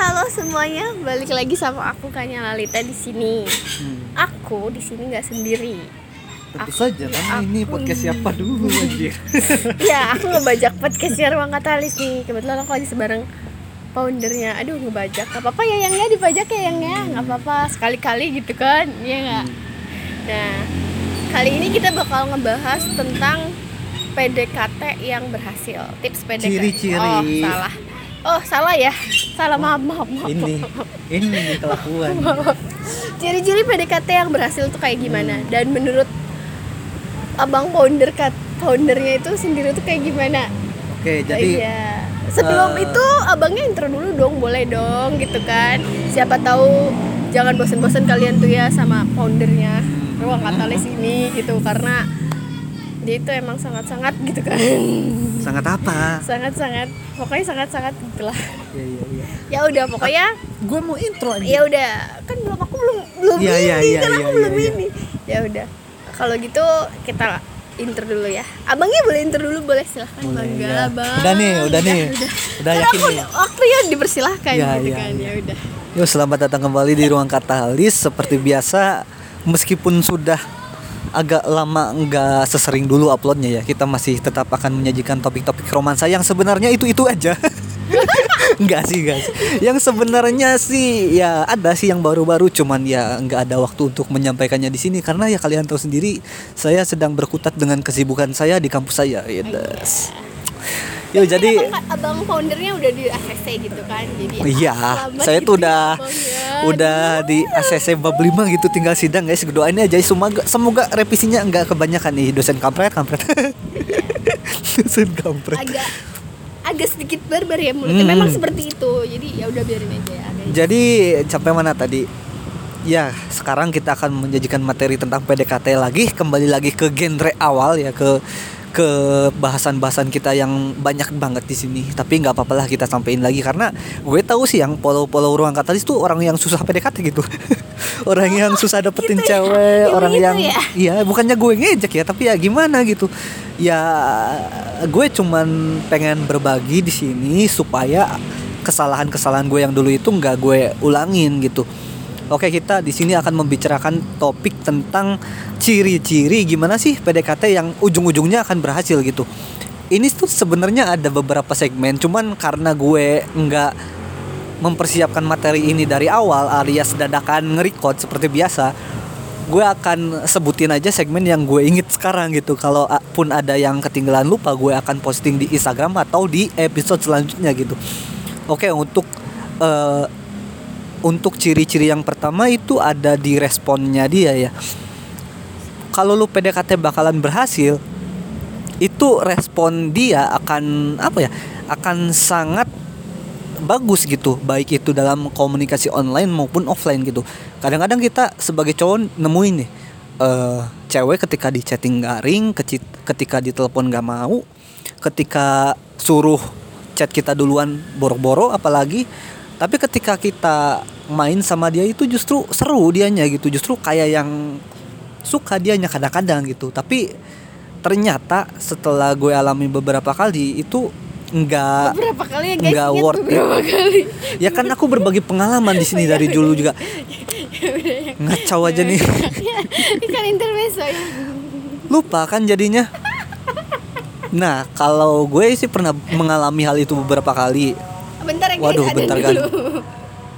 halo semuanya, balik lagi sama aku Kanya Lalita di sini. Hmm. Aku di sini nggak sendiri. Tentu Aku- saja ya kan ini podcast siapa dulu anjir. ya, aku ngebajak podcastnya Ruang Katalis nih. Kebetulan aku lagi sebareng foundernya. Aduh, ngebajak. Gak apa-apa ya yang ya dibajak ya yang ya. Nggak apa-apa sekali-kali gitu kan. Iya nggak? Nah, kali ini kita bakal ngebahas tentang PDKT yang berhasil. Tips PDKT. Ciri-ciri. Oh, salah. Oh, salah ya. Salah, maaf, maaf, maaf. ini ini kelakuan. Ciri-ciri PDKT yang berhasil tuh kayak gimana? Dan menurut abang founder kat foundernya itu sendiri tuh kayak gimana? Oke, jadi iya. Sebelum eh, itu abangnya intro dulu dong, boleh dong gitu kan. Siapa tahu jangan bosan-bosan kalian tuh ya sama foundernya ruang katalis ini gitu karena dia itu emang sangat-sangat gitu kan. sangat apa? Sangat-sangat pokoknya sangat-sangat gitulah. Iya iya iya. Ya udah pokoknya Gue mau intro aja. ya udah kan belum aku belum belum Iya, ini iya, iya, kan iya, aku belum iya, iya. ini ya udah kalau gitu kita intro dulu ya abangnya boleh intro dulu boleh silahkan Boleh, bangga ya. bang Udah nih, udah nih. udah, Udah Kan yakin aku nih. waktunya dipersilahkan Ya, gitu ya, kan ya. ya udah Yo selamat datang kembali di ruang katalis seperti biasa meskipun sudah agak lama nggak sesering dulu uploadnya ya. Kita masih tetap akan menyajikan topik-topik romansa. Yang sebenarnya itu itu aja. Enggak sih guys Yang sebenarnya sih ya ada sih yang baru-baru. Cuman ya nggak ada waktu untuk menyampaikannya di sini. Karena ya kalian tahu sendiri saya sedang berkutat dengan kesibukan saya di kampus saya ya. Yo jadi Abang, abang foundernya udah di ACC gitu kan jadi Iya, selamat saya gitu tuh ya, udah ya. udah di ACC bab 5 gitu tinggal sidang guys. Doain aja semoga semoga revisinya enggak kebanyakan nih dosen kampret kampret. dosen kampret. agak agak sedikit barbar ya mulutnya Hmm. memang seperti itu jadi ya udah biarin aja ya. Jadi sampai mana tadi? Ya, sekarang kita akan menyajikan materi tentang PDKT lagi, kembali lagi ke genre awal ya ke ke bahasan-bahasan kita yang banyak banget di sini. Tapi nggak apa-apa lah kita sampein lagi karena gue tahu sih yang follow-follow ruang katalis tuh orang yang susah PDKT gitu. orang yang susah dapetin Gitu ya? cewek, Emang orang gitu yang ya? iya bukannya gue ngejek ya, tapi ya gimana gitu. Ya gue cuman pengen berbagi di sini supaya kesalahan-kesalahan gue yang dulu itu nggak gue ulangin gitu. Oke, kita di sini akan membicarakan topik tentang ciri-ciri gimana sih PDKT yang ujung-ujungnya akan berhasil gitu. Ini tuh sebenarnya ada beberapa segmen, cuman karena gue nggak mempersiapkan materi ini dari awal alias dadakan nge-record seperti biasa, gue akan sebutin aja segmen yang gue inget sekarang gitu. Kalau pun ada yang ketinggalan lupa, gue akan posting di Instagram atau di episode selanjutnya gitu. Oke, untuk eh, untuk ciri-ciri yang pertama itu ada di responnya dia ya. Kalau lu PDKT bakalan berhasil, itu respon dia akan apa ya? Akan sangat bagus gitu, baik itu dalam komunikasi online maupun offline gitu. Kadang-kadang kita sebagai cowok nemuin nih eh cewek ketika di chatting garing, ketika di telepon gak mau, ketika suruh chat kita duluan boro-boro apalagi tapi ketika kita main sama dia itu justru seru dianya gitu. Justru kayak yang suka dianya kadang-kadang gitu. Tapi ternyata setelah gue alami beberapa kali itu enggak berapa kali ya guys? nggak worth it. kali? Ya kan aku berbagi pengalaman di sini dari dulu juga. Ngacau aja nih. Ikan intermezzo ya. Lupa kan jadinya. Nah kalau gue sih pernah mengalami hal itu beberapa kali bentar ya guys Waduh, bentar kan. dulu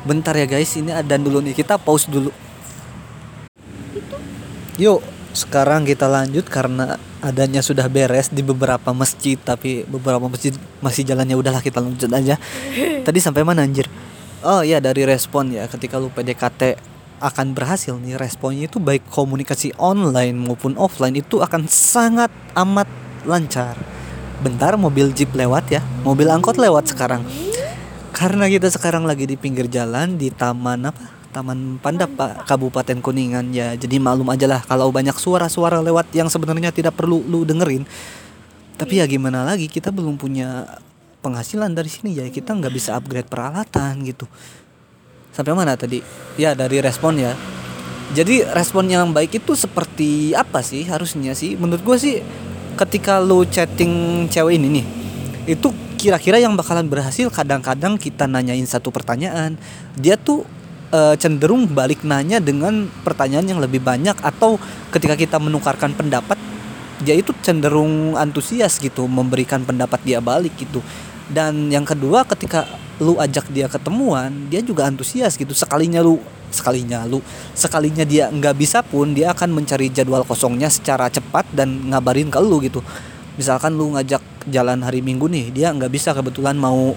bentar ya guys ini ada dulu nih. Kita pause dulu. Yuk sekarang kita lanjut karena adanya sudah beres di beberapa masjid tapi beberapa masjid masih jalannya. Udahlah kita lanjut aja. Tadi sampai mana anjir? Oh ya dari respon ya. Ketika lu PDKT akan berhasil nih responnya itu baik komunikasi online maupun offline itu akan sangat amat lancar. Bentar mobil jeep lewat ya. Mobil angkot lewat sekarang karena kita sekarang lagi di pinggir jalan di taman apa? Taman Pandap Pak. Kabupaten Kuningan. Ya jadi maklum aja lah kalau banyak suara-suara lewat yang sebenarnya tidak perlu lu dengerin. Tapi ya gimana lagi? Kita belum punya penghasilan dari sini. Ya kita nggak bisa upgrade peralatan gitu. Sampai mana tadi? Ya dari respon ya. Jadi respon yang baik itu seperti apa sih harusnya sih? Menurut gue sih ketika lu chatting cewek ini nih itu kira-kira yang bakalan berhasil kadang-kadang kita nanyain satu pertanyaan dia tuh eh, cenderung balik nanya dengan pertanyaan yang lebih banyak atau ketika kita menukarkan pendapat dia itu cenderung antusias gitu memberikan pendapat dia balik gitu. Dan yang kedua ketika lu ajak dia ketemuan dia juga antusias gitu. Sekalinya lu sekalinya lu sekalinya dia nggak bisa pun dia akan mencari jadwal kosongnya secara cepat dan ngabarin ke lu gitu misalkan lu ngajak jalan hari minggu nih dia nggak bisa kebetulan mau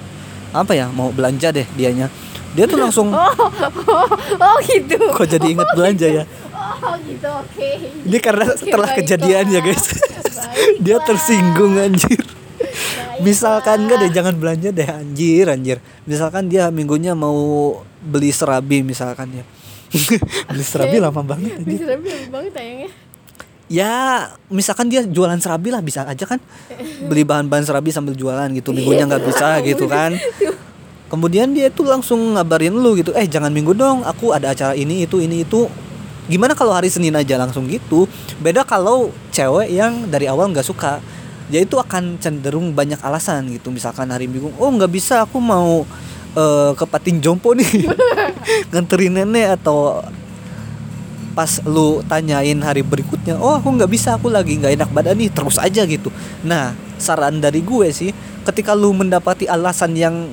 apa ya mau belanja deh dianya. Dia tuh langsung oh, oh, oh gitu. Kok jadi inget belanja ya? oh gitu oke. Ini karena Oke, setelah kejadian ya guys. Dia tersinggung anjir. Baiklah. misalkan enggak deh jangan belanja deh anjir anjir. Misalkan dia minggunya mau beli serabi misalkan ya. Beli serabi lama banget anjir. Bisa lebih banget tayangnya ya misalkan dia jualan serabi lah bisa aja kan. Beli bahan-bahan serabi sambil jualan gitu minggunya nggak bisa gitu kan. Kemudian dia tuh langsung ngabarin lu gitu eh jangan minggu dong aku ada acara ini itu ini itu. Gimana kalau hari Senin aja langsung gitu? Beda kalau cewek yang dari awal nggak suka. Dia itu akan cenderung banyak alasan gitu misalkan hari minggu oh nggak bisa aku mau eh, ke Patin Jompo nih. Nganterin nenek atau pas lu tanyain hari berikutnya oh aku nggak bisa aku lagi nggak enak badan nih terus aja gitu. Nah saran dari gue sih ketika lu mendapati alasan yang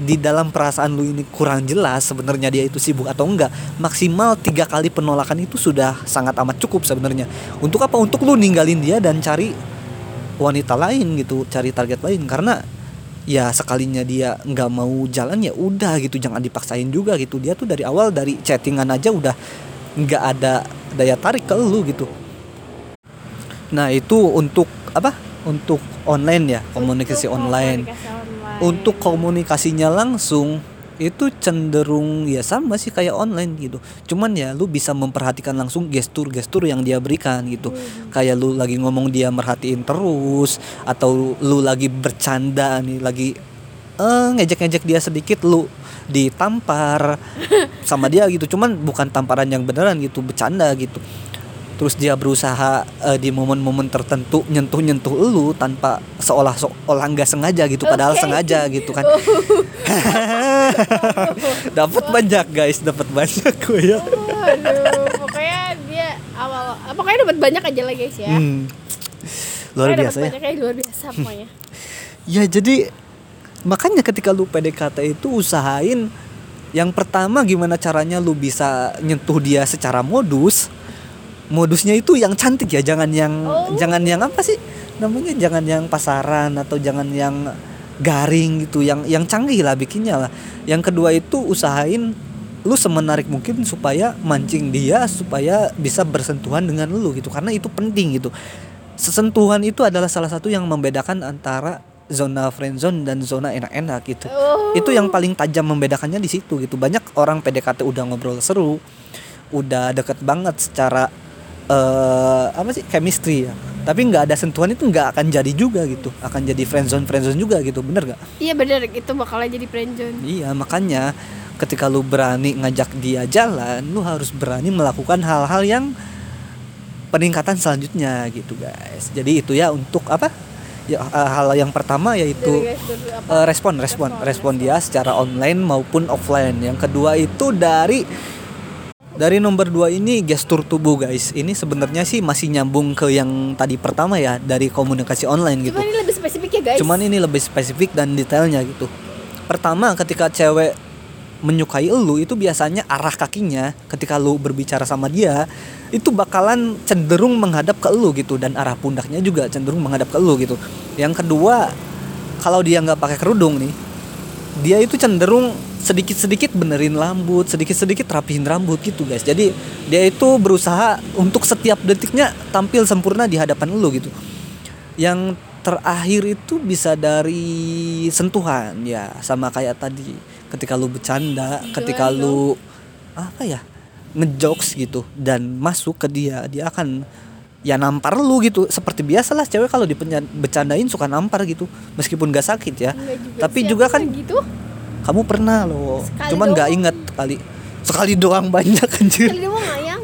di dalam perasaan lu ini kurang jelas sebenarnya dia itu sibuk atau enggak maksimal tiga kali penolakan itu sudah sangat amat cukup sebenarnya. Untuk apa? Untuk lu ninggalin dia dan cari wanita lain gitu cari target lain. Karena ya sekalinya dia nggak mau jalan ya udah gitu jangan dipaksain juga gitu. Dia tuh dari awal dari chattingan aja udah nggak ada daya tarik ke lu gitu. Nah itu untuk apa? Untuk online ya komunikasi Untuk online. komunikasi online. untuk komunikasinya langsung itu cenderung ya sama sih kayak online gitu. Cuman ya lu bisa memperhatikan langsung gestur-gestur yang dia berikan gitu. Kayak lu lagi ngomong dia merhatiin terus atau lu lagi bercanda nih lagi eh ngejek-ngejek dia sedikit lu ditampar sama dia gitu cuman bukan tamparan yang beneran gitu bercanda gitu terus dia berusaha eh, di momen-momen tertentu nyentuh-nyentuh lu tanpa seolah seolah nggak sengaja gitu padahal Oke. sengaja gitu kan dapat banyak guys dapat banyak gue ya Waduh, pokoknya dia awal pokoknya dapat banyak aja lah guys ya. Hmm. luar Pokoknya biasa ya banyak luar biasa pokoknya. ya jadi makanya ketika lu PDKT itu usahain yang pertama gimana caranya lu bisa nyentuh dia secara modus. Modusnya itu yang cantik ya jangan yang Oh. jangan yang apa sih? Namanya jangan yang pasaran atau jangan yang garing gitu yang yang canggih lah bikinnya lah. Yang kedua itu usahain lu semenarik mungkin supaya mancing dia supaya bisa bersentuhan dengan lu gitu karena itu penting gitu. Sesentuhan itu adalah salah satu yang membedakan antara zona friendzone dan zona enak-enak gitu. Oh. itu yang paling tajam membedakannya di situ gitu. Banyak orang PDKT udah ngobrol seru udah deket banget secara eh apa sih chemistry ya. Tapi nggak ada sentuhan itu nggak akan jadi juga gitu. Akan jadi friendzone friendzone juga gitu. Bener gak Iya bener. Itu bakalan jadi friendzone. iya makanya ketika lu berani ngajak dia jalan lu harus berani melakukan hal-hal yang peningkatan selanjutnya gitu guys. Jadi itu ya untuk apa ya eh, hal yang pertama yaitu apa? Eh, respon respon. respon dia secara online maupun offline. Yang kedua itu dari dari nomor dua ini gestur tubuh guys. Ini sebenarnya sih masih nyambung ke yang tadi pertama ya dari komunikasi online gitu. Cuman ini lebih spesifik ya guys. cuman ini lebih spesifik dan detailnya gitu. Pertama ketika cewek menyukai lu itu biasanya arah kakinya ketika lu berbicara sama dia itu bakalan cenderung menghadap ke lu gitu dan arah pundaknya juga cenderung menghadap ke lu gitu. Yang kedua kalau dia nggak pakai kerudung nih dia itu cenderung sedikit-sedikit benerin rambut sedikit-sedikit rapihin rambut gitu guys. Jadi dia itu berusaha untuk setiap detiknya tampil sempurna di hadapan lu gitu. Yang terakhir itu bisa dari sentuhan ya sama kayak tadi ketika lu bercanda ketika Gimana lu apa ya ngejokes gitu dan masuk ke dia dia akan ya nampar lu gitu seperti biasalah cewek kalau dibercandain suka nampar gitu meskipun gak sakit ya juga tapi juga kan gitu. kamu pernah loh Sekali cuman nggak doang. inget kali sekali doang banyak anjir. Ya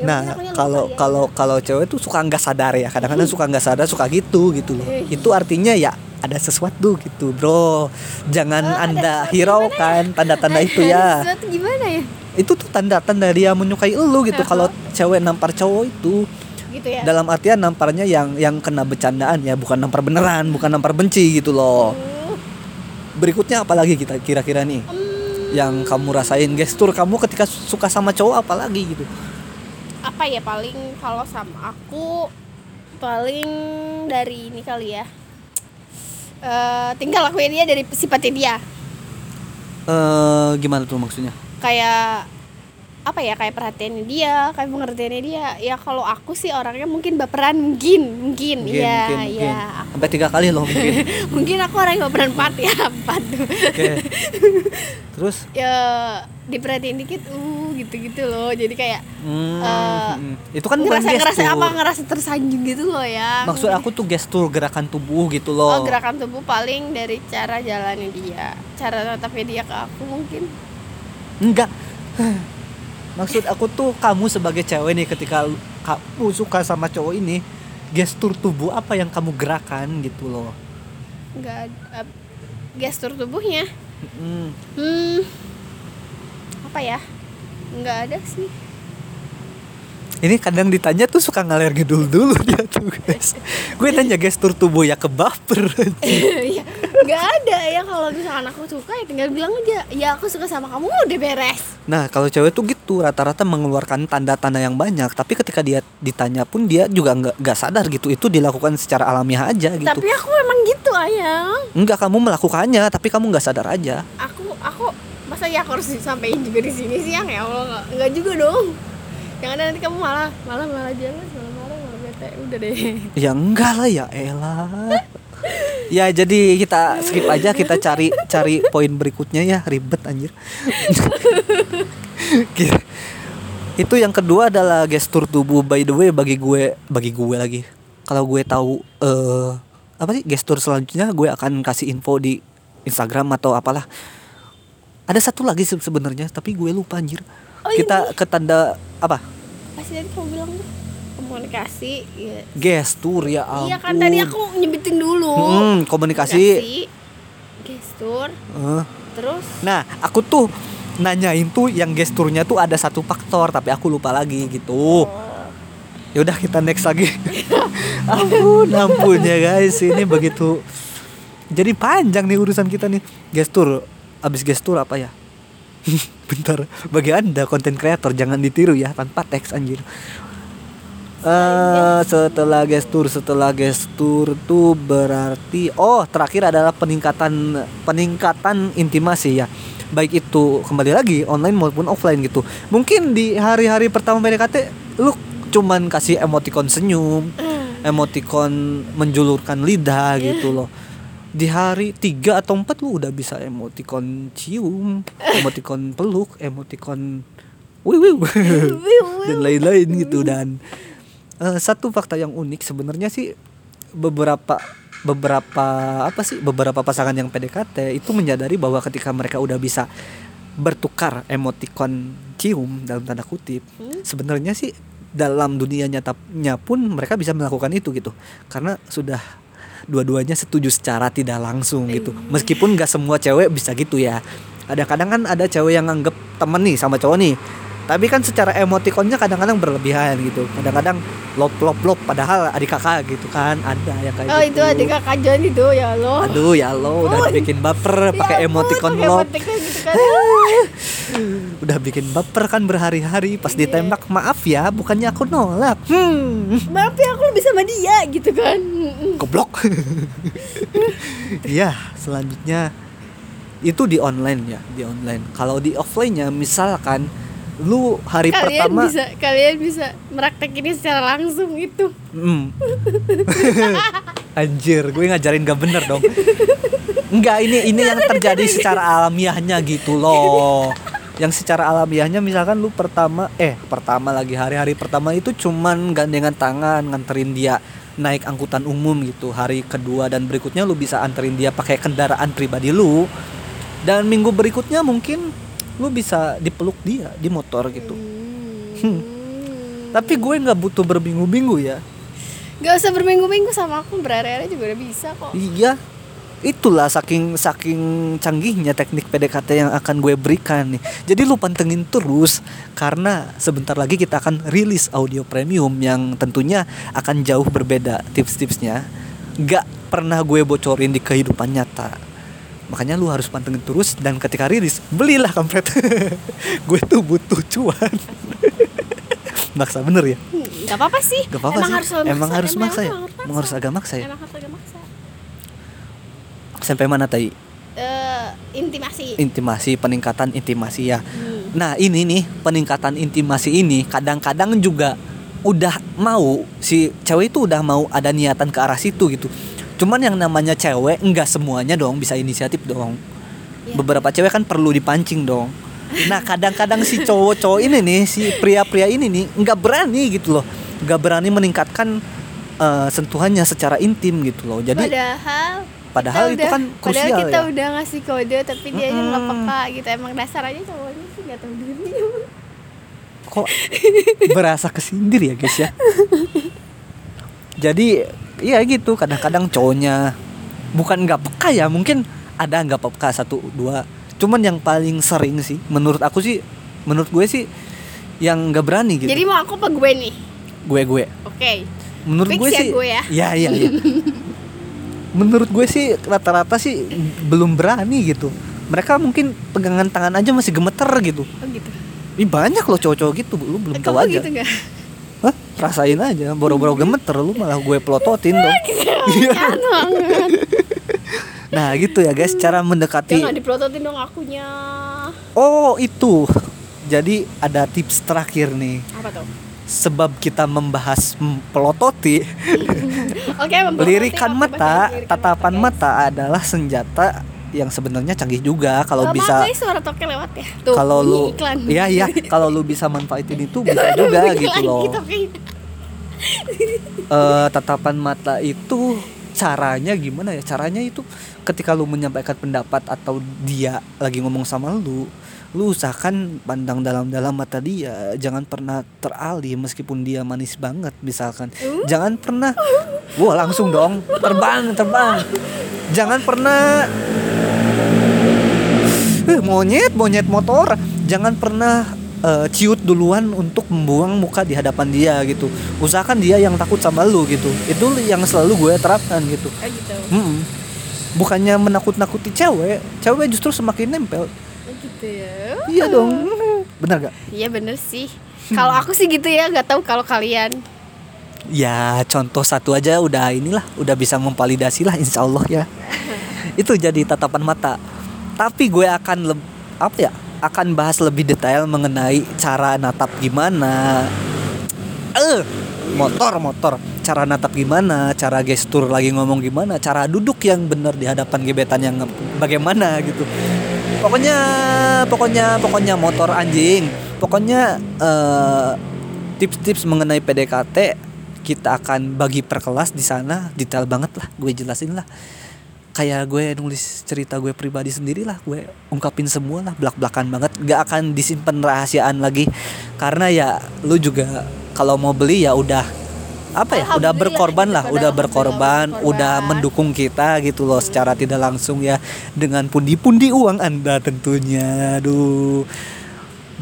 Nah, kalau ya. kalau kalau cewek tuh suka nggak sadar ya, kadang-kadang suka nggak sadar, suka gitu gitu loh. Itu artinya ya ada sesuatu gitu bro. Jangan Oh, anda hiraukan tanda-tanda itu ya. Sesuatu gimana ya? Itu tuh tanda-tanda dia menyukai lu gitu. Kalau cewek nampar cowok itu gitu ya? dalam artian namparnya yang yang kena bercandaan ya bukan nampar beneran bukan nampar benci gitu loh. Uh, berikutnya apalagi kita kira-kira nih? Hmm, yang kamu rasain gestur kamu ketika suka sama cowok apalagi gitu? Apa ya paling kalau sama aku paling dari ini kali ya Eh tinggal lakuin dia dari sifatnya dia. Eh gimana tuh maksudnya? Kayak apa ya kayak perhatiannya dia kayak pengertiannya dia. Ya kalau aku sih orangnya mungkin baperan mungkin mungkin. Mungkin, iya mungkin, mungkin. iya sampai tiga kali loh mungkin. Mungkin aku orang yang baperan empat ya empat. Tuh oke. Terus? Ya diperhatiin dikit uh gitu gitu loh. Jadi kayak hmm, hmm. itu kan bukan ngerasa ngerasa gestur apa ngerasa tersanjung gitu loh ya. Maksud aku tuh gestur gerakan tubuh gitu loh. Oh gerakan tubuh paling dari cara jalannya dia cara tatapnya dia ke aku mungkin. Enggak. Maksud aku tuh kamu sebagai cewek nih ketika kamu suka sama cowok ini gestur tubuh apa yang kamu gerakan gitu loh? Nggak ada gestur tubuhnya. Hmm. hmm apa ya nggak ada sih Ini kadang ditanya tuh suka ngalir ngidul dulu dia tuh guys. Gue nanya gestur tubuh ya ke baper. Iya, nggak ada ya kalau misalkan aku suka ya tinggal bilang aja ya aku suka sama kamu udah beres Nah kalau cewek tuh gitu rata-rata mengeluarkan tanda-tanda yang banyak. Tapi ketika dia ditanya pun dia juga nggak nggak sadar gitu. Itu dilakukan secara alamiah aja gitu. tapi aku emang gitu ayang Enggak kamu melakukannya tapi kamu nggak sadar aja. aku masa ya aku harus disampaikan juga di sini sih yang ya Allah nggak juga dong yang ada nanti kamu malah malah malah jelas malah marah malah bete udah deh Ya enggak lah ya elah. ya jadi kita skip aja kita cari cari poin berikutnya ya ribet anjir. Itu yang kedua adalah gestur tubuh by the way bagi gue bagi gue lagi. Kalau gue tahu eh apa sih gestur selanjutnya gue akan kasih info di Instagram atau apalah. Ada satu lagi se- sebenarnya tapi gue lupa anjir. Oh, kita ke tanda apa? pasti tadi kamu bilang komunikasi ya. Gestur ya ampun. iya kan tadi aku nyebutin dulu Hmm, komunikasi. gestur Eh. terus Nah, aku tuh nanyain tuh yang gesturnya tuh ada satu faktor tapi aku lupa lagi gitu. Ya udah kita next lagi. ampun, ampun ya guys, ini begitu. Jadi panjang nih urusan kita nih. Gestur, abis gestur apa ya? Bentar, bagi anda konten kreator jangan ditiru ya tanpa teks anjir. Eh setelah gestur setelah gestur tuh berarti oh terakhir adalah peningkatan peningkatan intimasi ya baik itu kembali lagi online maupun offline gitu mungkin di hari-hari pertama PDKT lu cuman kasih emoticon senyum emoticon menjulurkan lidah gitu loh di hari tiga atau empat lu udah bisa emoticon cium emoticon peluk emoticon wiu dan lain-lain gitu. Dan eh, satu fakta yang unik sebenarnya sih beberapa beberapa apa sih beberapa pasangan yang PDKT itu menyadari bahwa ketika mereka udah bisa bertukar emoticon cium dalam tanda kutip Hmm. sebenarnya sih dalam dunia nyatanya pun mereka bisa melakukan itu gitu. Karena sudah dua-duanya setuju secara tidak langsung gitu. Meskipun gak semua cewek bisa gitu ya. Ada kadang kan ada cewek yang anggap temen nih sama cowok nih. Tapi kan secara emotikonnya kadang-kadang berlebihan gitu. Kadang-kadang lop lop lop padahal adik kakak gitu kan ada yang kayak oh gitu. itu adik kakak John itu ya Allah. Aduh ya lo udah Oh, bikin baper pakai Ya emoticon pakai lop. emoticon gitu kan. Udah bikin baper kan berhari-hari pas ditembak maaf ya bukannya aku nolak. Hmm. Maaf ya aku lebih sama dia gitu kan. Goblok. Ya selanjutnya itu di online ya di online. Kalau di offline nya misalkan lu hari kalian pertama bisa kalian bisa meraktek ini secara langsung itu Hmm. Anjir, gue ngajarin gak bener dong. Enggak, ini ini yang terjadi secara alamiahnya gitu loh. Yang secara alamiahnya misalkan lu pertama eh pertama lagi hari-hari pertama itu cuman gandengan tangan nganterin dia naik angkutan umum gitu. Hari kedua dan berikutnya lu bisa anterin dia pakai kendaraan pribadi lu. Dan minggu berikutnya mungkin lu bisa dipeluk dia di motor gitu. Hmm. Tapi gue nggak butuh berminggu-minggu ya. Gak usah berminggu-minggu sama aku berhari-hari juga udah bisa kok Iya, itulah saking saking canggihnya teknik PDKT yang akan gue berikan nih. Jadi lu pantengin terus karena sebentar lagi kita akan rilis audio premium yang tentunya akan jauh berbeda tips-tipsnya. Gak pernah gue bocorin di kehidupan nyata. Makanya lu harus pantengin terus dan ketika rilis belilah kampret. gue tuh butuh cuan. Maksa bener ya? Hmm, Gak apa-apa sih. Gak apa-apa emang sih. Harus Emang harus maksa ya? Emang, harus agak maksa ya? Emang harus agak maksa. Sampai mana tadi? Eh, intimasi. Intimasi, peningkatan intimasi ya. Hmm. Nah ini nih peningkatan intimasi ini kadang-kadang juga udah mau si cewek itu udah mau ada niatan ke arah situ gitu. Cuman yang namanya cewek enggak semuanya dong bisa inisiatif dong. Iya. Beberapa cewek kan perlu dipancing dong. Nah kadang-kadang si cowok-cowok ini nih si pria-pria ini nih nggak berani gitu loh, nggak berani meningkatkan eh, sentuhannya secara intim gitu loh. Jadi padahal padahal itu udah- kan padahal krusial kita ya. udah ngasih kode tapi dia aja nggak Mm-mm. peka gitu emang dasar aja cowoknya sih nggak tahu diri kok berasa kesindir ya guys ya jadi ya gitu. Kadang-kadang cowoknya bukan nggak peka ya mungkin ada nggak peka satu dua. Cuman yang paling sering sih menurut aku sih menurut gue sih yang nggak berani gitu. Jadi mau aku apa gue nih? Gue gue. Oke. Menurut Fix gue ya sih gue ya? ya ya ya. menurut gue sih rata-rata sih belum berani gitu. Mereka mungkin pegangan tangan aja masih gemeter gitu. Oh gitu. Ih banyak loh cowok-cowok gitu lu belum tahu Kamu aja. gitu nggak Hah? Rasain aja, boro-boro gemeter lu malah gue pelototin dong. Iya. Nah gitu ya guys, cara mendekati. jangan diprototin dong akunya Oh itu, jadi ada tips terakhir nih. apa tuh Sebab kita membahas pelototi, oke memprototi, lirikan mata, lirikan tatapan guys. mata adalah senjata yang sebenarnya canggih juga kalau bisa. guys suara toke lewat ya. Tuh Kalau lu, iklan. iya iya, kalau lu bisa manfaatin itu bisa juga gitu loh. eh tatapan mata itu caranya gimana ya? Caranya itu ketika lu menyampaikan pendapat atau dia lagi ngomong sama lu lu usahakan pandang dalam-dalam mata dia. Jangan pernah teralih meskipun dia manis banget misalkan. Jangan pernah. Wah langsung dong. Terbang terbang. Jangan pernah eh, monyet monyet motor. Jangan pernah eh, ciut duluan untuk membuang muka di hadapan dia gitu. Usahakan dia yang takut sama lu gitu. Itu yang selalu gue terapkan gitu. Oh gitu. Bukannya menakut-nakuti cewek cewek justru semakin nempel. Oh gitu ya? Iya dong. Benar gak iya bener sih. Kalau aku sih gitu ya nggak tahu kalau kalian. Ya contoh satu aja udah inilah udah bisa memvalidasi lah insya Allah ya. Itu jadi tatapan mata tapi gue akan leb- apa ya akan bahas lebih detail mengenai cara natap gimana. Eh motor motor. Cara natap gimana cara gestur lagi ngomong gimana cara duduk yang benar di hadapan gebetan yang bagaimana gitu. Pokoknya pokoknya pokoknya motor anjing. Pokoknya eh, tips-tips mengenai PDKT kita akan bagi per kelas di sana. Detail banget lah gue jelasin lah kayak gue nulis cerita gue pribadi sendiri lah gue ungkapin semua lah belak belakan banget. Gak akan disimpan rahasiaan lagi. Karena ya lu juga kalau mau beli ya udah apa ya udah berkorban gitu, lah udah berkorban. udah mendukung kita gitu loh secara tidak langsung ya dengan pundi-pundi uang anda tentunya. Aduh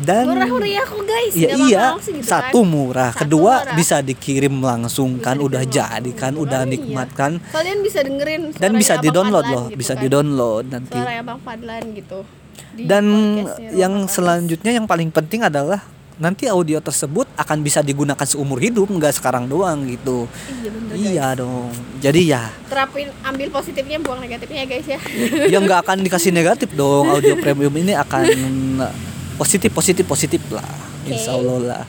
dan murah meriah kok guys Ya iya, sih gitu satu kan. murah, Satu kedua murah. bisa dikirim langsung Bisa kan, udah jadi kan, udah Iya. nikmat kan, kalian bisa dengerin dan bisa di-download Fadlan loh, gitu bisa kan. di-download nanti. suara abang Fadlan gitu di Dan yang Atas. selanjutnya yang paling penting adalah nanti audio tersebut akan bisa digunakan seumur hidup, nggak sekarang doang gitu. iya bener Iya guys. dong. Jadi ya, terapin ambil positifnya buang negatifnya ya guys ya yang nggak akan dikasih negatif dong. Audio premium ini akan positif, positif, positif lah, insya Allah lah.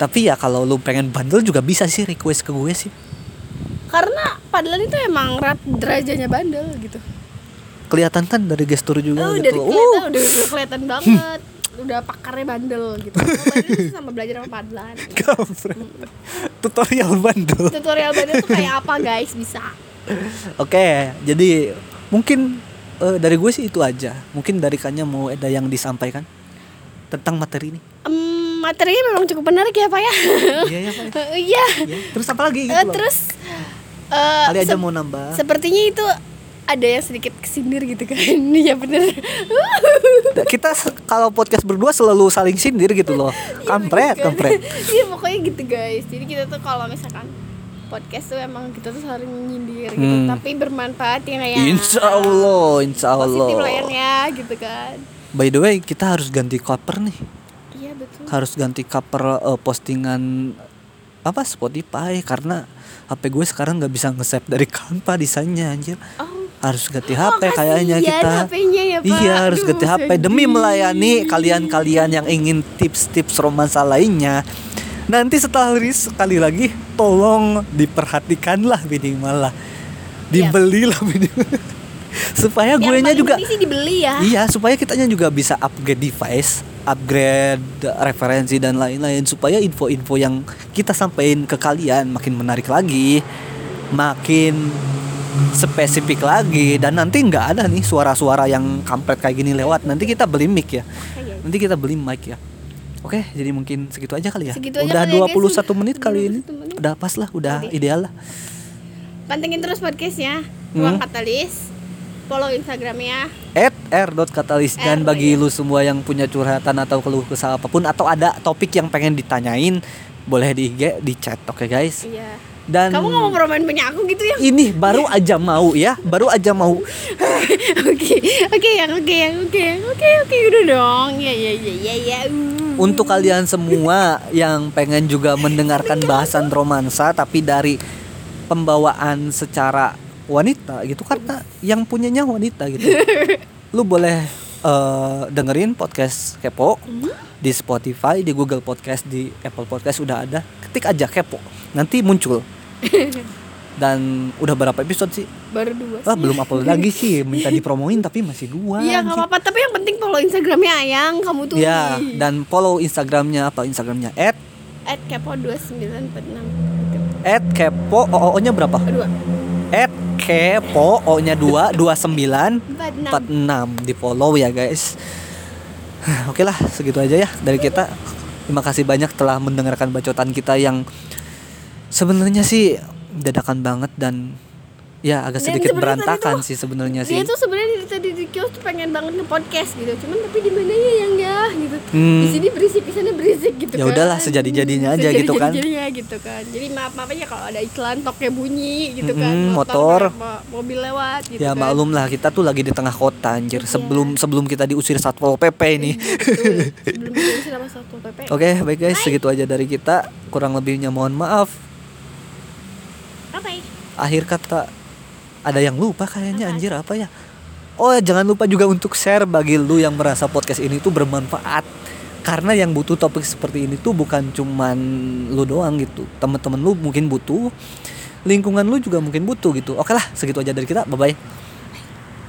Tapi ya kalau lu pengen bandel juga bisa sih request ke gue sih. karena Fadlan itu emang rat derajanya bandel gitu kelihatan kan dari gestur juga oh, udah gitu. kelihatan udah, udah kelihatan banget udah pakarnya bandel gitu bandel sama belajar sama Uh, kampret. Tutorial bandel. tutorial bandel tuh kayak apa guys bisa Oke, jadi mungkin eh, dari gue sih itu aja. Mungkin dari Kanya mau ada yang disampaikan tentang materi ini. Em, materinya memang cukup menarik ya pak ya Iya ya Pak. Iya Iya. Terus apa lagi gitu Eh, loh? terus eh, Kali aja mau nambah. sepertinya itu ada yang sedikit kesindir gitu kan Iya bener kita kalau podcast berdua selalu saling sindir gitu loh kampret Kan? kampret Iya pokoknya gitu guys Jadi kita tuh kalau misalkan podcast tuh emang kita tuh saling nyindir gitu Hmm. Tapi bermanfaat ya ya insya allah insya allah Positif lah ya gitu kan by the way kita harus ganti cover nih. Iya betul. Harus ganti cover eh, postingan apa Spotify karena HP gue sekarang nggak bisa nge-save dari Canva desainnya anjir. Oh. Harus ganti Oh, HP kayaknya kasihan kita. Ya, Pak. iya harus Aduh, ganti HP sedih. demi melayani kalian-kalian yang ingin tips-tips romansa lainnya. Nanti setelah rilis sekali lagi tolong diperhatikanlah minimal lah. Dibelilah minimal supaya gue nya juga sih dibeli ya Iya, supaya kitanya juga bisa upgrade device, upgrade referensi dan lain-lain supaya info-info yang kita sampaikan ke kalian makin menarik lagi, makin spesifik lagi dan nanti nggak ada nih suara-suara yang kampret kayak gini lewat. Nanti kita beli mic ya. Makanya. Nanti kita beli mic ya. Oke, jadi mungkin segitu aja kali ya. Segitu aja udah ya, guys. 21 menit kali ini. 21 menit. Udah pas lah, udah Oke. ideal lah. Pantengin terus podcastnya Hmm. Ruang Katalis Follow Instagramnya at r.katalis dan R, bagi iya. lu semua yang punya curhatan atau keluh kesah apa pun atau ada topik yang pengen ditanyain boleh di IG di chat oke guys Iya dan Kamu mau promoin punya aku gitu ya? ini baru aja mau ya baru aja mau Oke, oke yang oke yang oke oke oke udah dong. Ya ya ya ya ya. uh. untuk kalian semua yang pengen juga mendengarkan bahasan romansa tapi dari pembawaan secara wanita gitu karena yang punyanya wanita gitu lu boleh eh, dengerin podcast kepo di Spotify di Google Podcast di Apple Podcast udah ada ketik aja kepo nanti muncul dan udah berapa episode sih Baru dua. Wah belum upload lagi sih minta dipromoin tapi masih dua Iya nggak apa-apa. Tapi yang penting follow Instagramnya Ayang. Kamu tuh. ya dan follow Instagramnya apa Instagramnya at at kepo 2946 at kepo oo nya berapa Dua. at kepo o nya dua dua sembilan Empat enam. di follow ya guys. Oke lah segitu aja ya dari kita. Terima kasih banyak telah mendengarkan bacotan kita yang sebenarnya sih dadakan banget dan ya agak sedikit berantakan tuh- sih sebenarnya Dia sih tuh sebenarnya dari tadi di kios tuh pengen banget nge-podcast gitu. Cuman tapi di mana ya yang ya gitu. Hmm. Di sini berisik, di sana berisik gitu Ya kan. udahlah, sejadi-jadinya aja gitu kan. Sejadi-jadinya gitu kan. Jadi maaf-maaf aja kalau ada iklan toknya bunyi gitu kan. Mm-mm, motor. mo- mobil lewat gitu ya kan. maklum lah kita tuh lagi di tengah kota anjir Iya. sebelum sebelum kita diusir satpol pp ini Betul. Sebelum diusir sama Satpol PP. oke baik guys segitu aja dari kita kurang lebihnya mohon maaf ya? akhir kata ada yang lupa kayaknya anjir apa ya? Oh jangan lupa juga untuk share bagi lu yang merasa podcast ini tuh bermanfaat. Karena yang butuh topik seperti ini tuh bukan cuman lu doang gitu. Teman-teman lu mungkin butuh lingkungan lu juga mungkin butuh gitu. Oke lah segitu aja dari kita. Bye bye